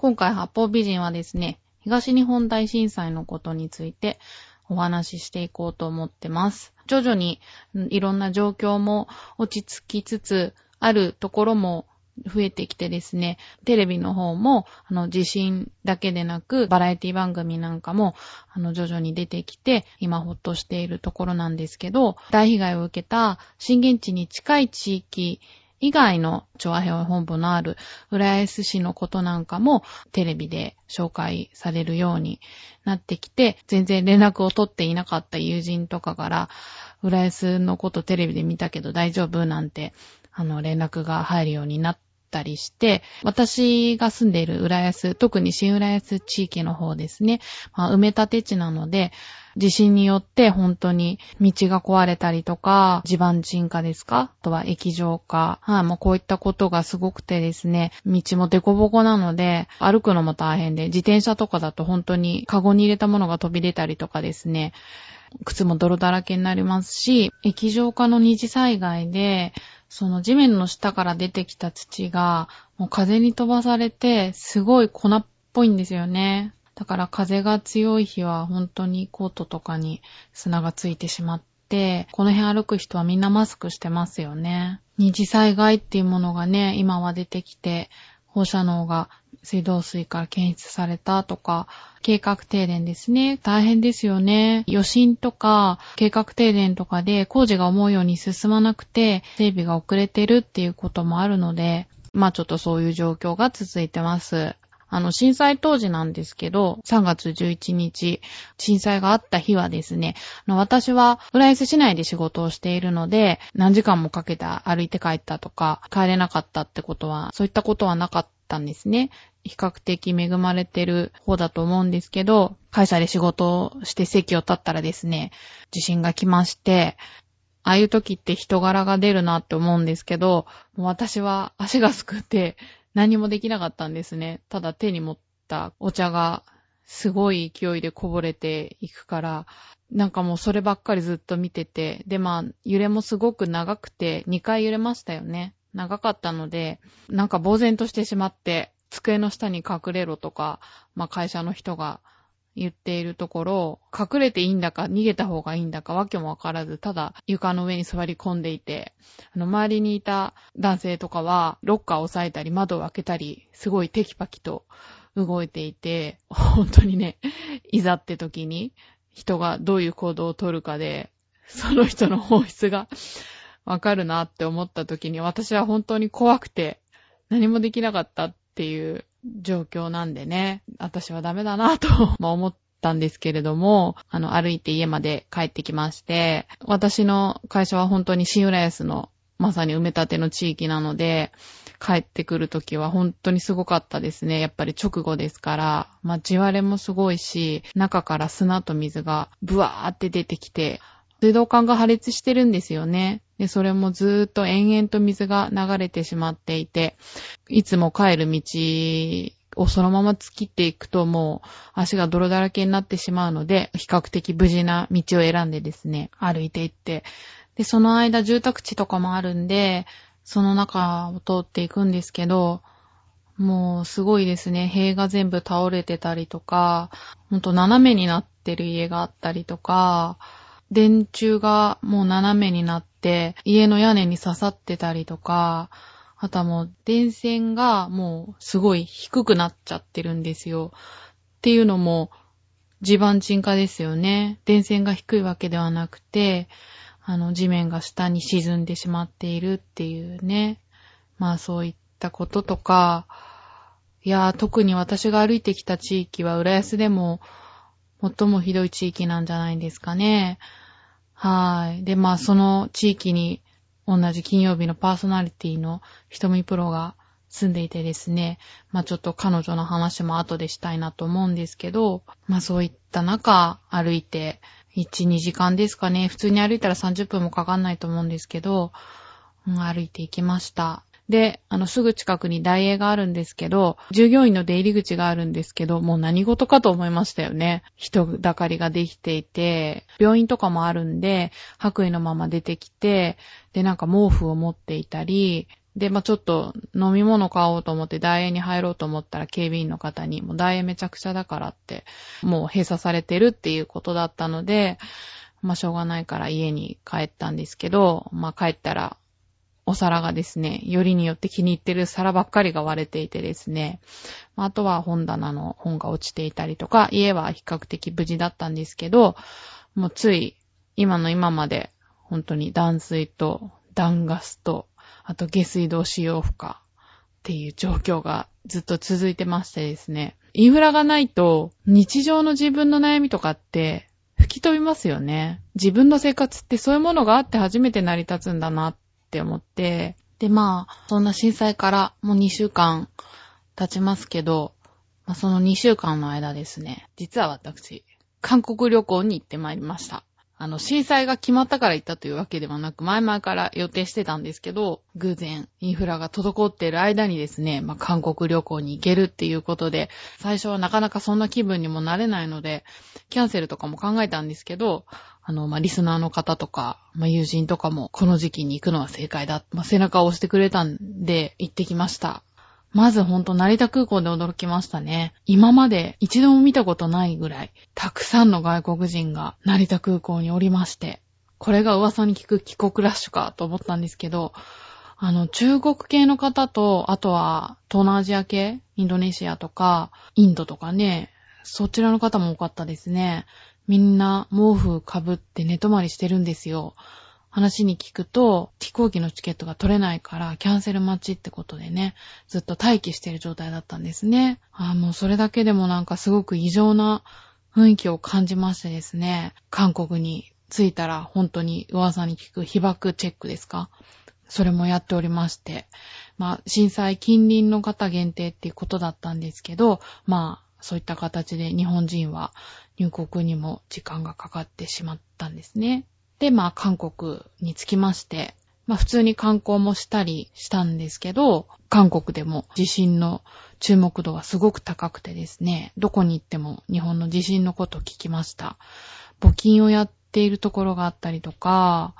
今回八方美人はですね、東日本大震災のことについてお話ししていこうと思ってます。徐々にいろんな状況も落ち着きつつあるところも増えてきてですね、テレビの方も、あの、地震だけでなく、バラエティ番組なんかも、あの、徐々に出てきて、今ほっとしているところなんですけど、大被害を受けた震源地に近い地域以外の調和平本部のある浦安市のことなんかもテレビで紹介されるようになってきて、全然連絡を取っていなかった友人とかから、浦安のことテレビで見たけど大丈夫なんて、あの、連絡が入るようになったりして、私が住んでいる浦安、特に新浦安地域の方ですね、まあ、埋め立て地なので、地震によって本当に道が壊れたりとか、地盤沈下ですか？あとは液状化。はい、もうこういったことがすごくてですね、道もデコボコなので、歩くのも大変で、自転車とかだと本当にカゴに入れたものが飛び出たりとかですね、靴も泥だらけになりますし、液状化の二次災害で、その地面の下から出てきた土が、もう風に飛ばされて、すごい粉っぽいんですよね。だから風が強い日は本当にコートとかに砂がついてしまって、この辺歩く人はみんなマスクしてますよね。二次災害っていうものがね、今は出てきて、放射能が水道水から検出されたとか、計画停電ですね。大変ですよね。余震とか計画停電とかで工事が思うように進まなくて、整備が遅れてるっていうこともあるので、まあちょっとそういう状況が続いてます。あの、震災当時なんですけど、3月11日、震災があった日はですね、私は浦安市内で仕事をしているので、何時間もかけて歩いて帰ったとか、帰れなかったってことは、そういったことはなかったんですね。比較的恵まれてる方だと思うんですけど、会社で仕事をして席を立ったらですね、地震が来まして、ああいう時って人柄が出るなって思うんですけど、私は足がすくって何もできなかったんですね。ただ手に持ったお茶がすごい勢いでこぼれていくから、なんかもうそればっかりずっと見てて、でまあ揺れもすごく長くて2回揺れましたよね。長かったので、なんか呆然としてしまって、机の下に隠れろとか、まあ会社の人が言っているところ、隠れていいんだか逃げた方がいいんだかわけもわからず、ただ床の上に座り込んでいて、あの周りにいた男性とかはロッカーを押さえたり窓を開けたり、すごいテキパキと動いていて、本当にね、いざって時に人がどういう行動をとるかで、その人の本質がわかるなって思った時に私は本当に怖くて何もできなかったっていう状況なんでね、私はダメだなと 思ったんですけれども、あの、歩いて家まで帰ってきまして、私の会社は本当に新浦安のまさに埋め立ての地域なので、帰ってくるときは本当にすごかったですね。やっぱり直後ですから、まあ、地割れもすごいし、中から砂と水がブワーって出てきて、水道管が破裂してるんですよね。で、それもずっと延々と水が流れてしまっていて、いつも帰る道をそのまま突きっていくともう足が泥だらけになってしまうので、比較的無事な道を選んでですね、歩いていって、で、その間住宅地とかもあるんで、その中を通っていくんですけど、もうすごいですね。塀が全部倒れてたりとか、ほんと斜めになってる家があったりとか、電柱がもう斜めになって、家の屋根に刺さってたりとか、あとはもう電線がもうすごい低くなっちゃってるんですよ。っていうのも地盤沈下ですよね。電線が低いわけではなくて、あの地面が下に沈んでしまっているっていうね。まあそういったこととか、いや特に私が歩いてきた地域は浦安でも最もひどい地域なんじゃないですかね。はい。で、まあ、その地域に同じ金曜日のパーソナリティの瞳プロが住んでいてですね、まあちょっと彼女の話も後でしたいなと思うんですけど、まあそういった中歩いて1、2時間ですかね。普通に歩いたら30分もかかんないと思うんですけど、うん、歩いていきました。で、あの、すぐ近くに大英があるんですけど、従業員の出入り口があるんですけど、もう何事かと思いましたよね。人だかりができていて、病院とかもあるんで、白衣のまま出てきて、で、なんか毛布を持っていたり、で、まあ、ちょっと飲み物買おうと思って大英に入ろうと思ったら警備員の方に、もう大英めちゃくちゃだからって、もう閉鎖されてるっていうことだったので、まあ、しょうがないから家に帰ったんですけど、まあ、帰ったら、お皿がですね、よりによって気に入ってる皿ばっかりが割れていてですね、あとは本棚の本が落ちていたりとか、家は比較的無事だったんですけど、もうつい今の今まで本当に断水と断ガスとあと下水道使用負荷っていう状況がずっと続いてましてですね。インフラがないと日常の自分の悩みとかって吹き飛びますよね。自分の生活ってそういうものがあって初めて成り立つんだなっって思って。で、まあ、そんな震災からもう2週間経ちますけど、まあ、その2週間の間ですね、実は私、韓国旅行に行ってまいりました。あの、震災が決まったから行ったというわけではなく、前々から予定してたんですけど、偶然インフラが滞っている間にですね、まあ、韓国旅行に行けるっていうことで、最初はなかなかそんな気分にもなれないので、キャンセルとかも考えたんですけど、あの、まあ、リスナーの方とか、まあ、友人とかも、この時期に行くのは正解だ。まあ、背中を押してくれたんで、行ってきました。まずほんと成田空港で驚きましたね。今まで一度も見たことないぐらい、たくさんの外国人が成田空港におりまして、これが噂に聞く帰国ラッシュかと思ったんですけど、あの、中国系の方と、あとは東南アジア系、インドネシアとか、インドとかね、そちらの方も多かったですね。みんな毛布かぶって寝泊まりしてるんですよ。話に聞くと、飛行機のチケットが取れないから、キャンセル待ちってことでね、ずっと待機してる状態だったんですね。あもうそれだけでもなんかすごく異常な雰囲気を感じましてですね、韓国に着いたら本当に噂に聞く被爆チェックですか？それもやっておりまして、まあ、震災近隣の方限定っていうことだったんですけど、まあ、そういった形で日本人は入国にも時間がかかってしまったんですね。で、まあ、韓国に着きまして、まあ、普通に観光もしたりしたんですけど、韓国でも地震の注目度がすごく高くてですね、どこに行っても日本の地震のことを聞きました。募金をやっているところがあったりとか、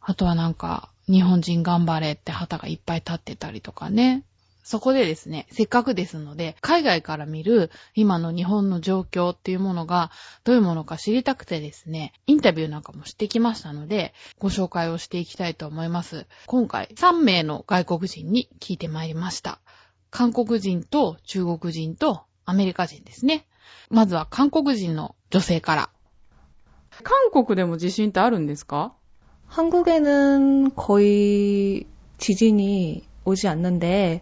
あとはなんか、日本人頑張れって旗がいっぱい立ってたりとかね。そこでですね、せっかくですので、海外から見る今の日本の状況っていうものがどういうものか知りたくてですね、インタビューなんかもしてきましたので、ご紹介をしていきたいと思います。今回3名の外国人に聞いてまいりました。韓国人と中国人とアメリカ人ですね。まずは韓国人の女性から。韓国でも地震ってあるんですか한국에는거의지진이오지않는데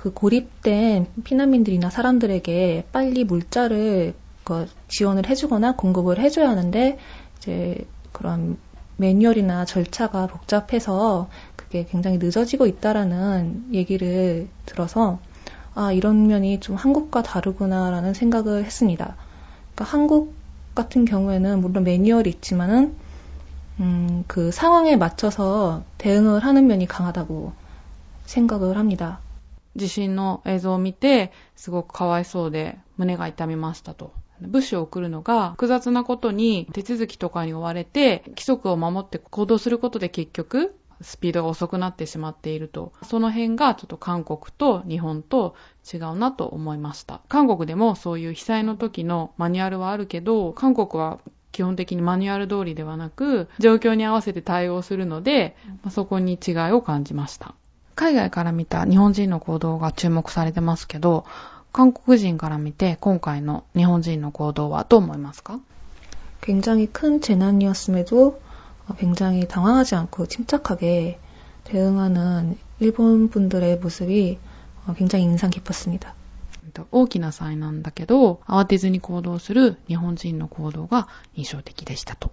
그 고립된 피난민들이나 사람들에게 빨리 물자를 그 지원을 해주거나 공급을 해줘야 하는데 이제 그런 매뉴얼이나 절차가 복잡해서 그게 굉장히 늦어지고 있다라는 얘기를 들어서 아 이런 면이 좀 한국과 다르구나라는 생각을 했습니다. 그러니까 한국 같은 경우에는 물론 매뉴얼이 있지만은 음, 그 상황에 맞춰서 대응을 하는 면이 강하다고 생각을 합니다. 地震の映像を見て、すごくかわいそうで胸が痛みましたと。物資を送るのが複雑なことに手続きとかに追われて、規則を守って行動することで結局、スピードが遅くなってしまっていると。その辺がちょっと韓国と日本と違うなと思いました。韓国でもそういう被災の時のマニュアルはあるけど、韓国は基本的にマニュアル通りではなく、状況に合わせて対応するので、そこに違いを感じました。海外から見た日本人の行動が注目されてますけど、韓国人から見て今回の日本人の行動はどう思いますか굉장히큰재난이었음에도굉장히당황하지않고침착하게대응하는일본분들의모습이굉장히인상깊었습니다大きな災難だけど、慌てずに行動する日本人の行動が印象的でしたと。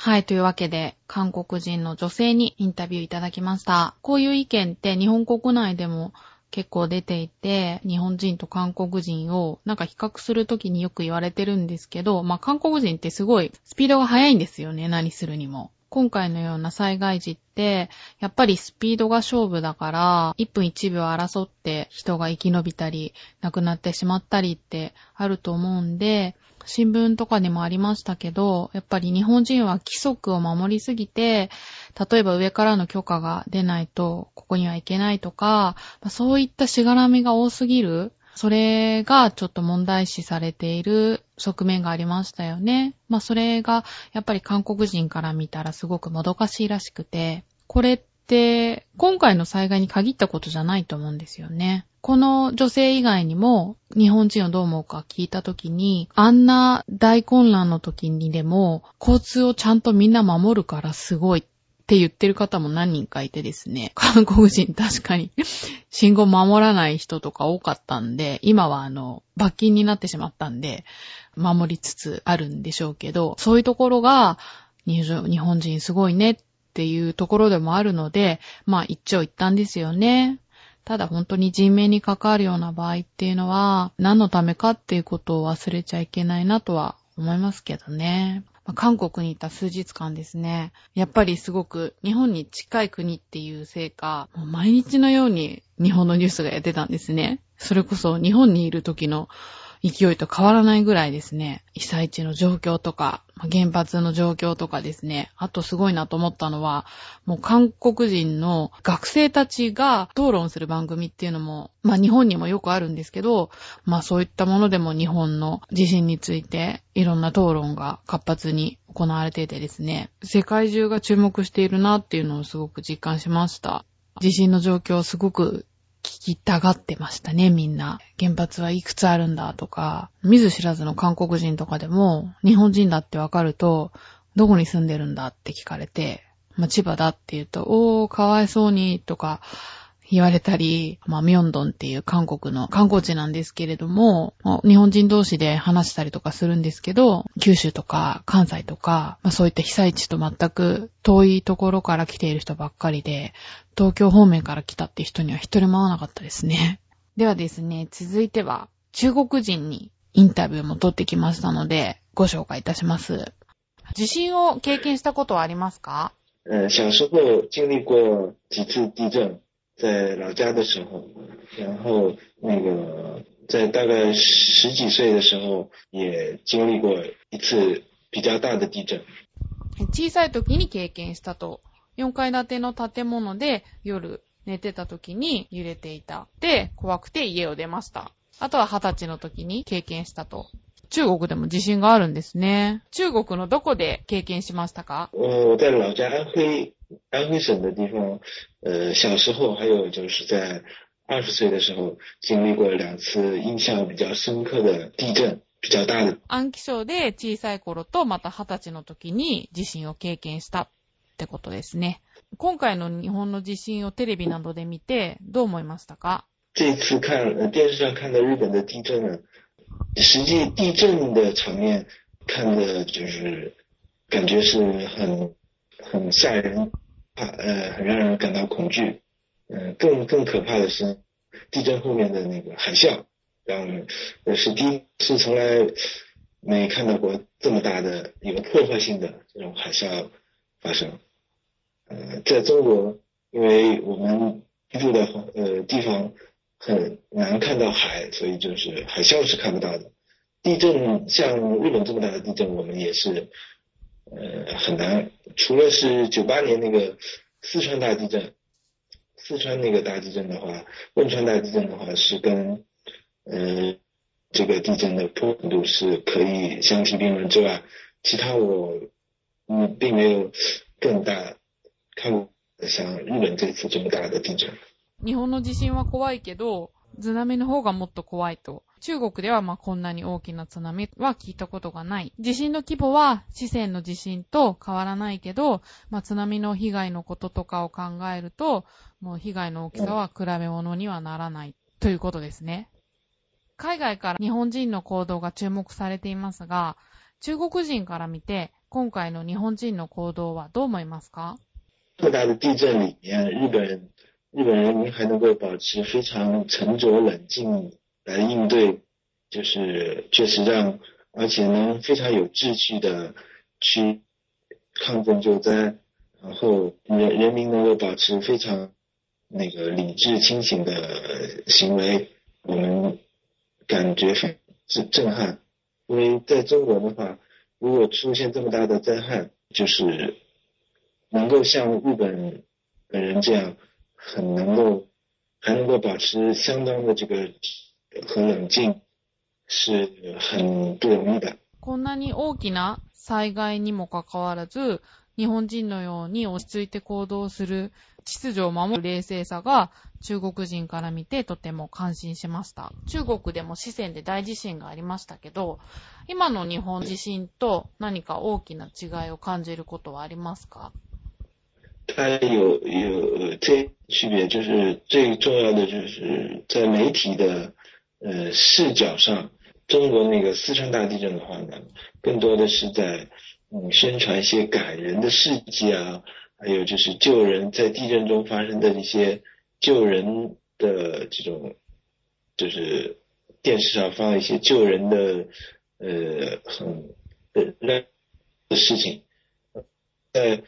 はい、というわけで、韓国人の女性にインタビューいただきました。こういう意見って日本国内でも結構出ていて、日本人と韓国人をなんか比較するときによく言われてるんですけど、まあ韓国人ってすごいスピードが速いんですよね、何するにも。今回のような災害時って、やっぱりスピードが勝負だから、1分1秒争って人が生き延びたり、亡くなってしまったりってあると思うんで、新聞とかにもありましたけど、やっぱり日本人は規則を守りすぎて、例えば上からの許可が出ないと、ここには行けないとか、そういったしがらみが多すぎる。それがちょっと問題視されている側面がありましたよね。まあそれがやっぱり韓国人から見たらすごくもどかしいらしくて、これって今回の災害に限ったことじゃないと思うんですよね。この女性以外にも日本人をどう思うか聞いたときに、あんな大混乱の時にでも交通をちゃんとみんな守るからすごいって言ってる方も何人かいてですね、韓国人確かに信号守らない人とか多かったんで、今はあの、罰金になってしまったんで、守りつつあるんでしょうけど、そういうところが、日本人すごいねっっていうところでもあるので、まあ一長一短ですよね。ただ本当に人命に関わるような場合っていうのは、何のためかっていうことを忘れちゃいけないなとは思いますけどね。韓国にいた数日間ですね、やっぱりすごく日本に近い国っていうせいか、毎日のように日本のニュースがやってたんですね。それこそ日本にいる時の勢いと変わらないぐらいですね、被災地の状況とか、原発の状況とかですね、あとすごいなと思ったのは、もう韓国人の学生たちが討論する番組っていうのも、まあ日本にもよくあるんですけど、まあそういったものでも日本の地震についていろんな討論が活発に行われていてですね、世界中が注目しているなっていうのをすごく実感しました。地震の状況すごく聞きたがってましたね、みんな。原発はいくつあるんだとか、見ず知らずの韓国人とかでも、日本人だってわかると、どこに住んでるんだって聞かれて、まあ、千葉だって言うと、おー、かわいそうに、とか、言われたり、まあ、ミョンドンっていう韓国の観光地なんですけれども、日本人同士で話したりとかするんですけど、九州とか関西とか、まあ、そういった被災地と全く遠いところから来ている人ばっかりで、東京方面から来たって人には一人も会わなかったですね。ではですね、続いては中国人にインタビューも取ってきましたので、ご紹介いたします。地震を経験したことはありますか？呃，小时候经历过几次地震，在老家的时候，然后那个在大概十几岁的时候，也经历过一次比较大的地震。小さい時に経験したと。4階建ての建物で夜寝てた時に揺れていた。で、怖くて家を出ました。あとは20歳の時に経験したと。中国でも地震があるんですね。中国のどこで経験しましたか？我在老家安徽安徽省的地方，呃，小时候还有就是在二十岁的时候经历过两次印象比较深刻的地震，比较大的。安徽省で小さい頃とまた二十歳の時に地震を経験したってことですね。今回の日本の地震をテレビなどで見てどう思いましたか这次看电视上看到日本的地震呢，实际地震的场面看的就是感觉是很 很吓人，怕呃，很让人感到恐惧。嗯、呃，更更可怕的是地震后面的那个海啸，让呃是第一是从来没看到过这么大的有破坏性的这种海啸发生。呃，在中国，因为我们居住的呃地方很难看到海，所以就是海啸是看不到的。地震像日本这么大的地震，我们也是。呃，很难。除了是九八年那个四川大地震，四川那个大地震的话，汶川大地震的话是跟呃这个地震的破坏度是可以相提并论之外，其他我嗯并没有更大看过像日本这次这么大的地震。日本の地震は怖いけど、津波の方がもっと怖いと 中国ではまあこんなに大きな津波は聞いたことがない。地震の規模は四川の地震と変わらないけど、まあ津波の被害のこととかを考えると、もう被害の大きさは比べ物にはならないということですね。海外から日本人の行動が注目されていますが、中国人から見て今回の日本人の行動はどう思いますか，日本人日本人民还能够保持非常沉着冷静来应对，就是确实让，而且能非常有秩序的去抗震救灾，然后人人民能够保持非常那个理智清醒的行为，我们感觉非是震撼。因为在中国的话，如果出现这么大的灾害，就是能够像日本本人这样，很能够还能够保持相当的这个和冷静，是很不容易的。こんなに大きな災害にもかかわらず、日本人のように落ち着いて行動する秩序を守る冷静さが中国人から見てとても感心しました。中国でも四川で大地震がありましたけど、今の日本地震と何か大きな違いを感じることはありますか它有有这区别，就是最重要的就是在媒体的呃视角上，中国那个四川大地震的话呢，更多的是在嗯宣传一些感人的事迹啊，还有就是救人在地震中发生的一些救人的这种，就是电视上放一些救人的呃很呃的事情，在。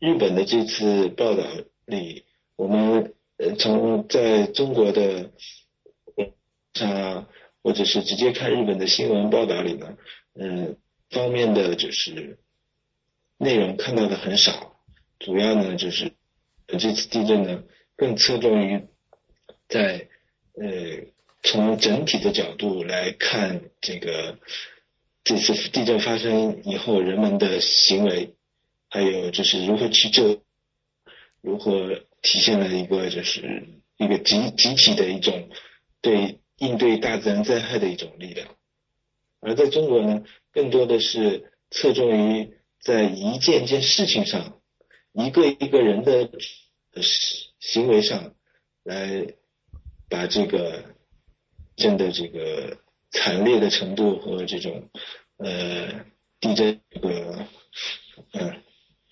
日本的这次报道里，我们从在中国的啊，或者是直接看日本的新闻报道里呢，嗯，方面的就是内容看到的很少，主要呢就是这次地震呢更侧重于在呃从整体的角度来看这个这次地震发生以后人们的行为。还有就是如何去救，如何体现了一个就是一个集集体的一种对应对大自然灾害的一种力量，而在中国呢，更多的是侧重于在一件件事情上，一个一个人的行为上来把这个震的这个惨烈的程度和这种呃地震这个嗯。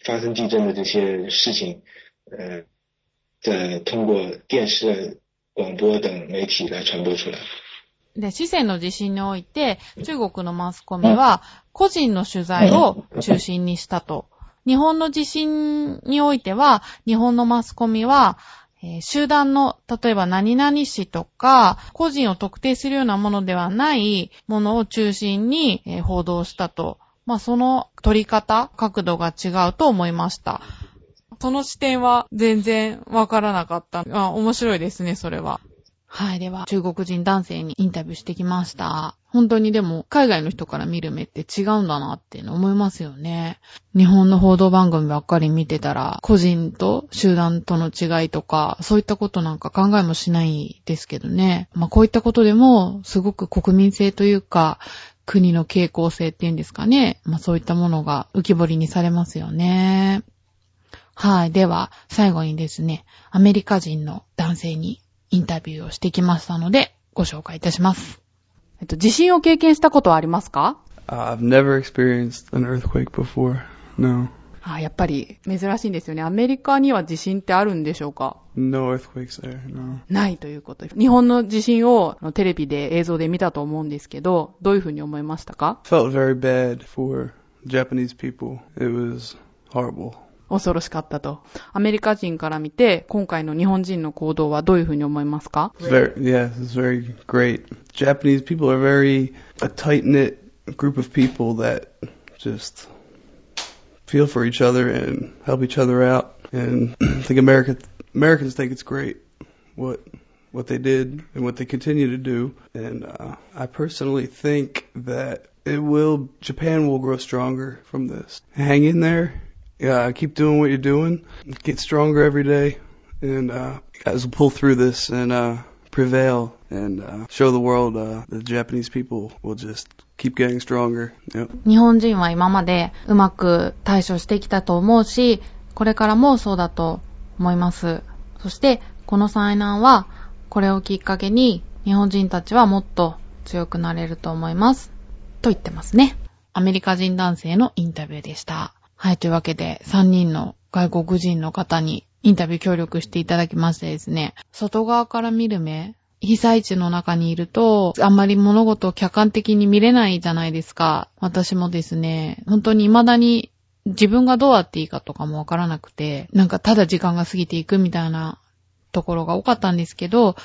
发生地震的这些事情，呃，在通过电视電視、广播等媒体来传播出来。で、四川の地震において、中国のマスコミは、個人の取材を中心にしたと。日本の地震においては、日本のマスコミは、えー、集団の、例えば何々市とか、個人を特定するようなものではないものを中心に、えー、報道したと。まあその撮り方、角度が違うと思いました。その視点は全然わからなかった。あ面白いですね、それは。はい。では、中国人男性にインタビューしてきました。本当にでも、海外の人から見る目って違うんだなって思いますよね。日本の報道番組ばっかり見てたら、個人と集団との違いとか、そういったことなんか考えもしないですけどね。まあ、こういったことでも、すごく国民性というか、国の傾向性っていうんですかね。まあそういったものが浮き彫りにされますよね。はい。では、最後にですね、アメリカ人の男性にインタビューをしてきましたので、ご紹介いたします。えっと、地震を経験したことはありますか、uh,？I've never experienced an earthquake before. No. あやっぱり珍しいんですよね。アメリカには地震ってあるんでしょうか ?No earthquakes there, no. ないということ日本の地震をテレビで映像で見たと思うんですけど、どういうふうに思いましたか ?felt very bad for Japanese people. It was horrible. 恐ろしかったと。アメリカ人から見て、今回の日本人の行動はどういうふうに思いますか it's very, Yes, it's very great. Japanese people are very a tight-knit group of people that just feel for each other and help each other out. And I think America, Americans think it's great what what they did and what they continue to do. And uh, I personally think that it will Japan will grow stronger from this. Hang in there. Yeah, keep doing what you're doing. Get stronger every day, and uh, guys will pull through this and uh, prevail and uh, show the world uh, the Japanese people will just keep getting stronger. Yep. 日本人は今までうまく対処してきたと思うし、これからもそうだと思います。そして、この災難は、これをきっかけに、日本人たちはもっと強くなれると思います。と言ってますね。アメリカ人男性のインタビューでした。はい、というわけで、3人の外国人の方にインタビュー協力していただきましてですね、外側から見る目、被災地の中にいると、あんまり物事を客観的に見れないじゃないですか。私もですね、本当に未だに自分がどうやっていいかとかもわからなくて、なんかただ時間が過ぎていくみたいなところが多かったんですけど、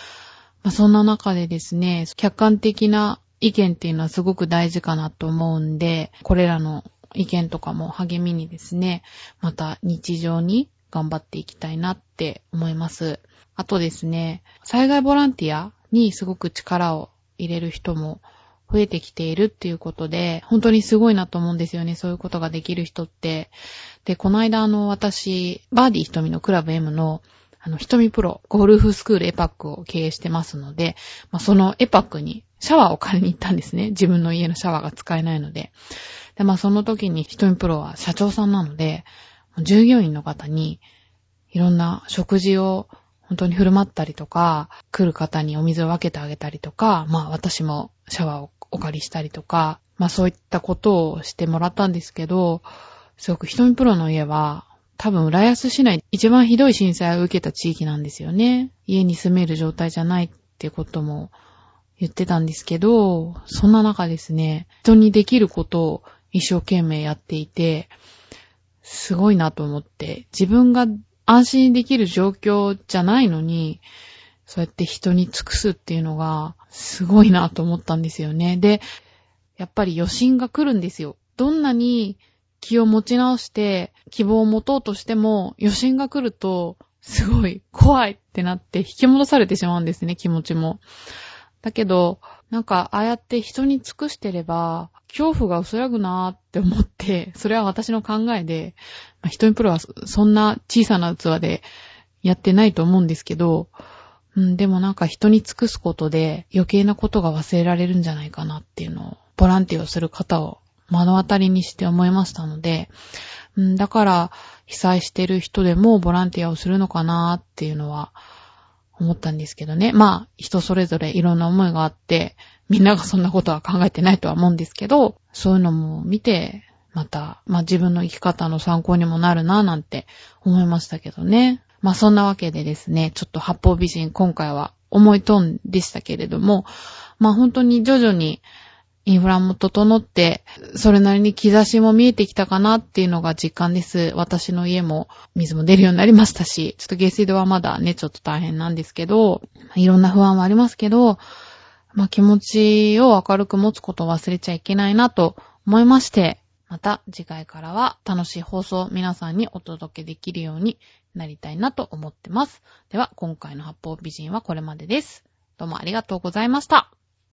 まあ、そんな中でですね、客観的な意見っていうのはすごく大事かなと思うんで、これらの意見とかも励みにですね、また日常に頑張っていきたいなって思います。あとですね、災害ボランティアにすごく力を入れる人も増えてきているっていうことで、本当にすごいなと思うんですよね。そういうことができる人って。で、この間あの、私、バーディー瞳のクラブ M の、あの、瞳プロ、ゴルフスクールエパックを経営してますので、まあ、そのエパックにシャワーを借りに行ったんですね。自分の家のシャワーが使えないので。で、まあ、その時に瞳プロは社長さんなので、従業員の方に、いろんな食事を本当に振る舞ったりとか、来る方にお水を分けてあげたりとか、まあ私もシャワーをお借りしたりとか、まあそういったことをしてもらったんですけど、すごく瞳プロの家は、多分浦安市内一番ひどい震災を受けた地域なんですよね。家に住める状態じゃないってことも言ってたんですけど、そんな中ですね、人にできることを一生懸命やっていて、すごいなと思って、自分が安心できる状況じゃないのに、そうやって人に尽くすっていうのが、すごいなと思ったんですよね。で、やっぱり余震が来るんですよ。どんなに気を持ち直して希望を持とうとしても、余震が来ると、すごい怖いってなって引き戻されてしまうんですね、気持ちも。だけど、なんか、ああやって人に尽くしてれば、恐怖が薄らぐなーって思って、それは私の考えで、まあ、人にプロはそんな小さな器でやってないと思うんですけど、うん、でもなんか人に尽くすことで余計なことが忘れられるんじゃないかなっていうのを、ボランティアをする方を目の当たりにして思いましたので、うん、だから被災してる人でもボランティアをするのかなっていうのは思ったんですけどね。まあ、人それぞれいろんな思いがあって、みんながそんなことは考えてないとは思うんですけど、そういうのも見て、また、まあ自分の生き方の参考にもなるなぁなんて思いましたけどね。まあそんなわけでですね、ちょっと八方美人今回は思いとんでしたけれども、まあ本当に徐々にインフラも整って、それなりに兆しも見えてきたかなっていうのが実感です。私の家も水も出るようになりましたし、ちょっと下水道はまだね、ちょっと大変なんですけど、いろんな不安はありますけど、まあ気持ちを明るく持つことを忘れちゃいけないなと思いまして、また次回からは楽しい放送を皆さんにお届けできるようになりたいなと思ってます。では今回の八方美人はこれまでです。どうもありがとうございました。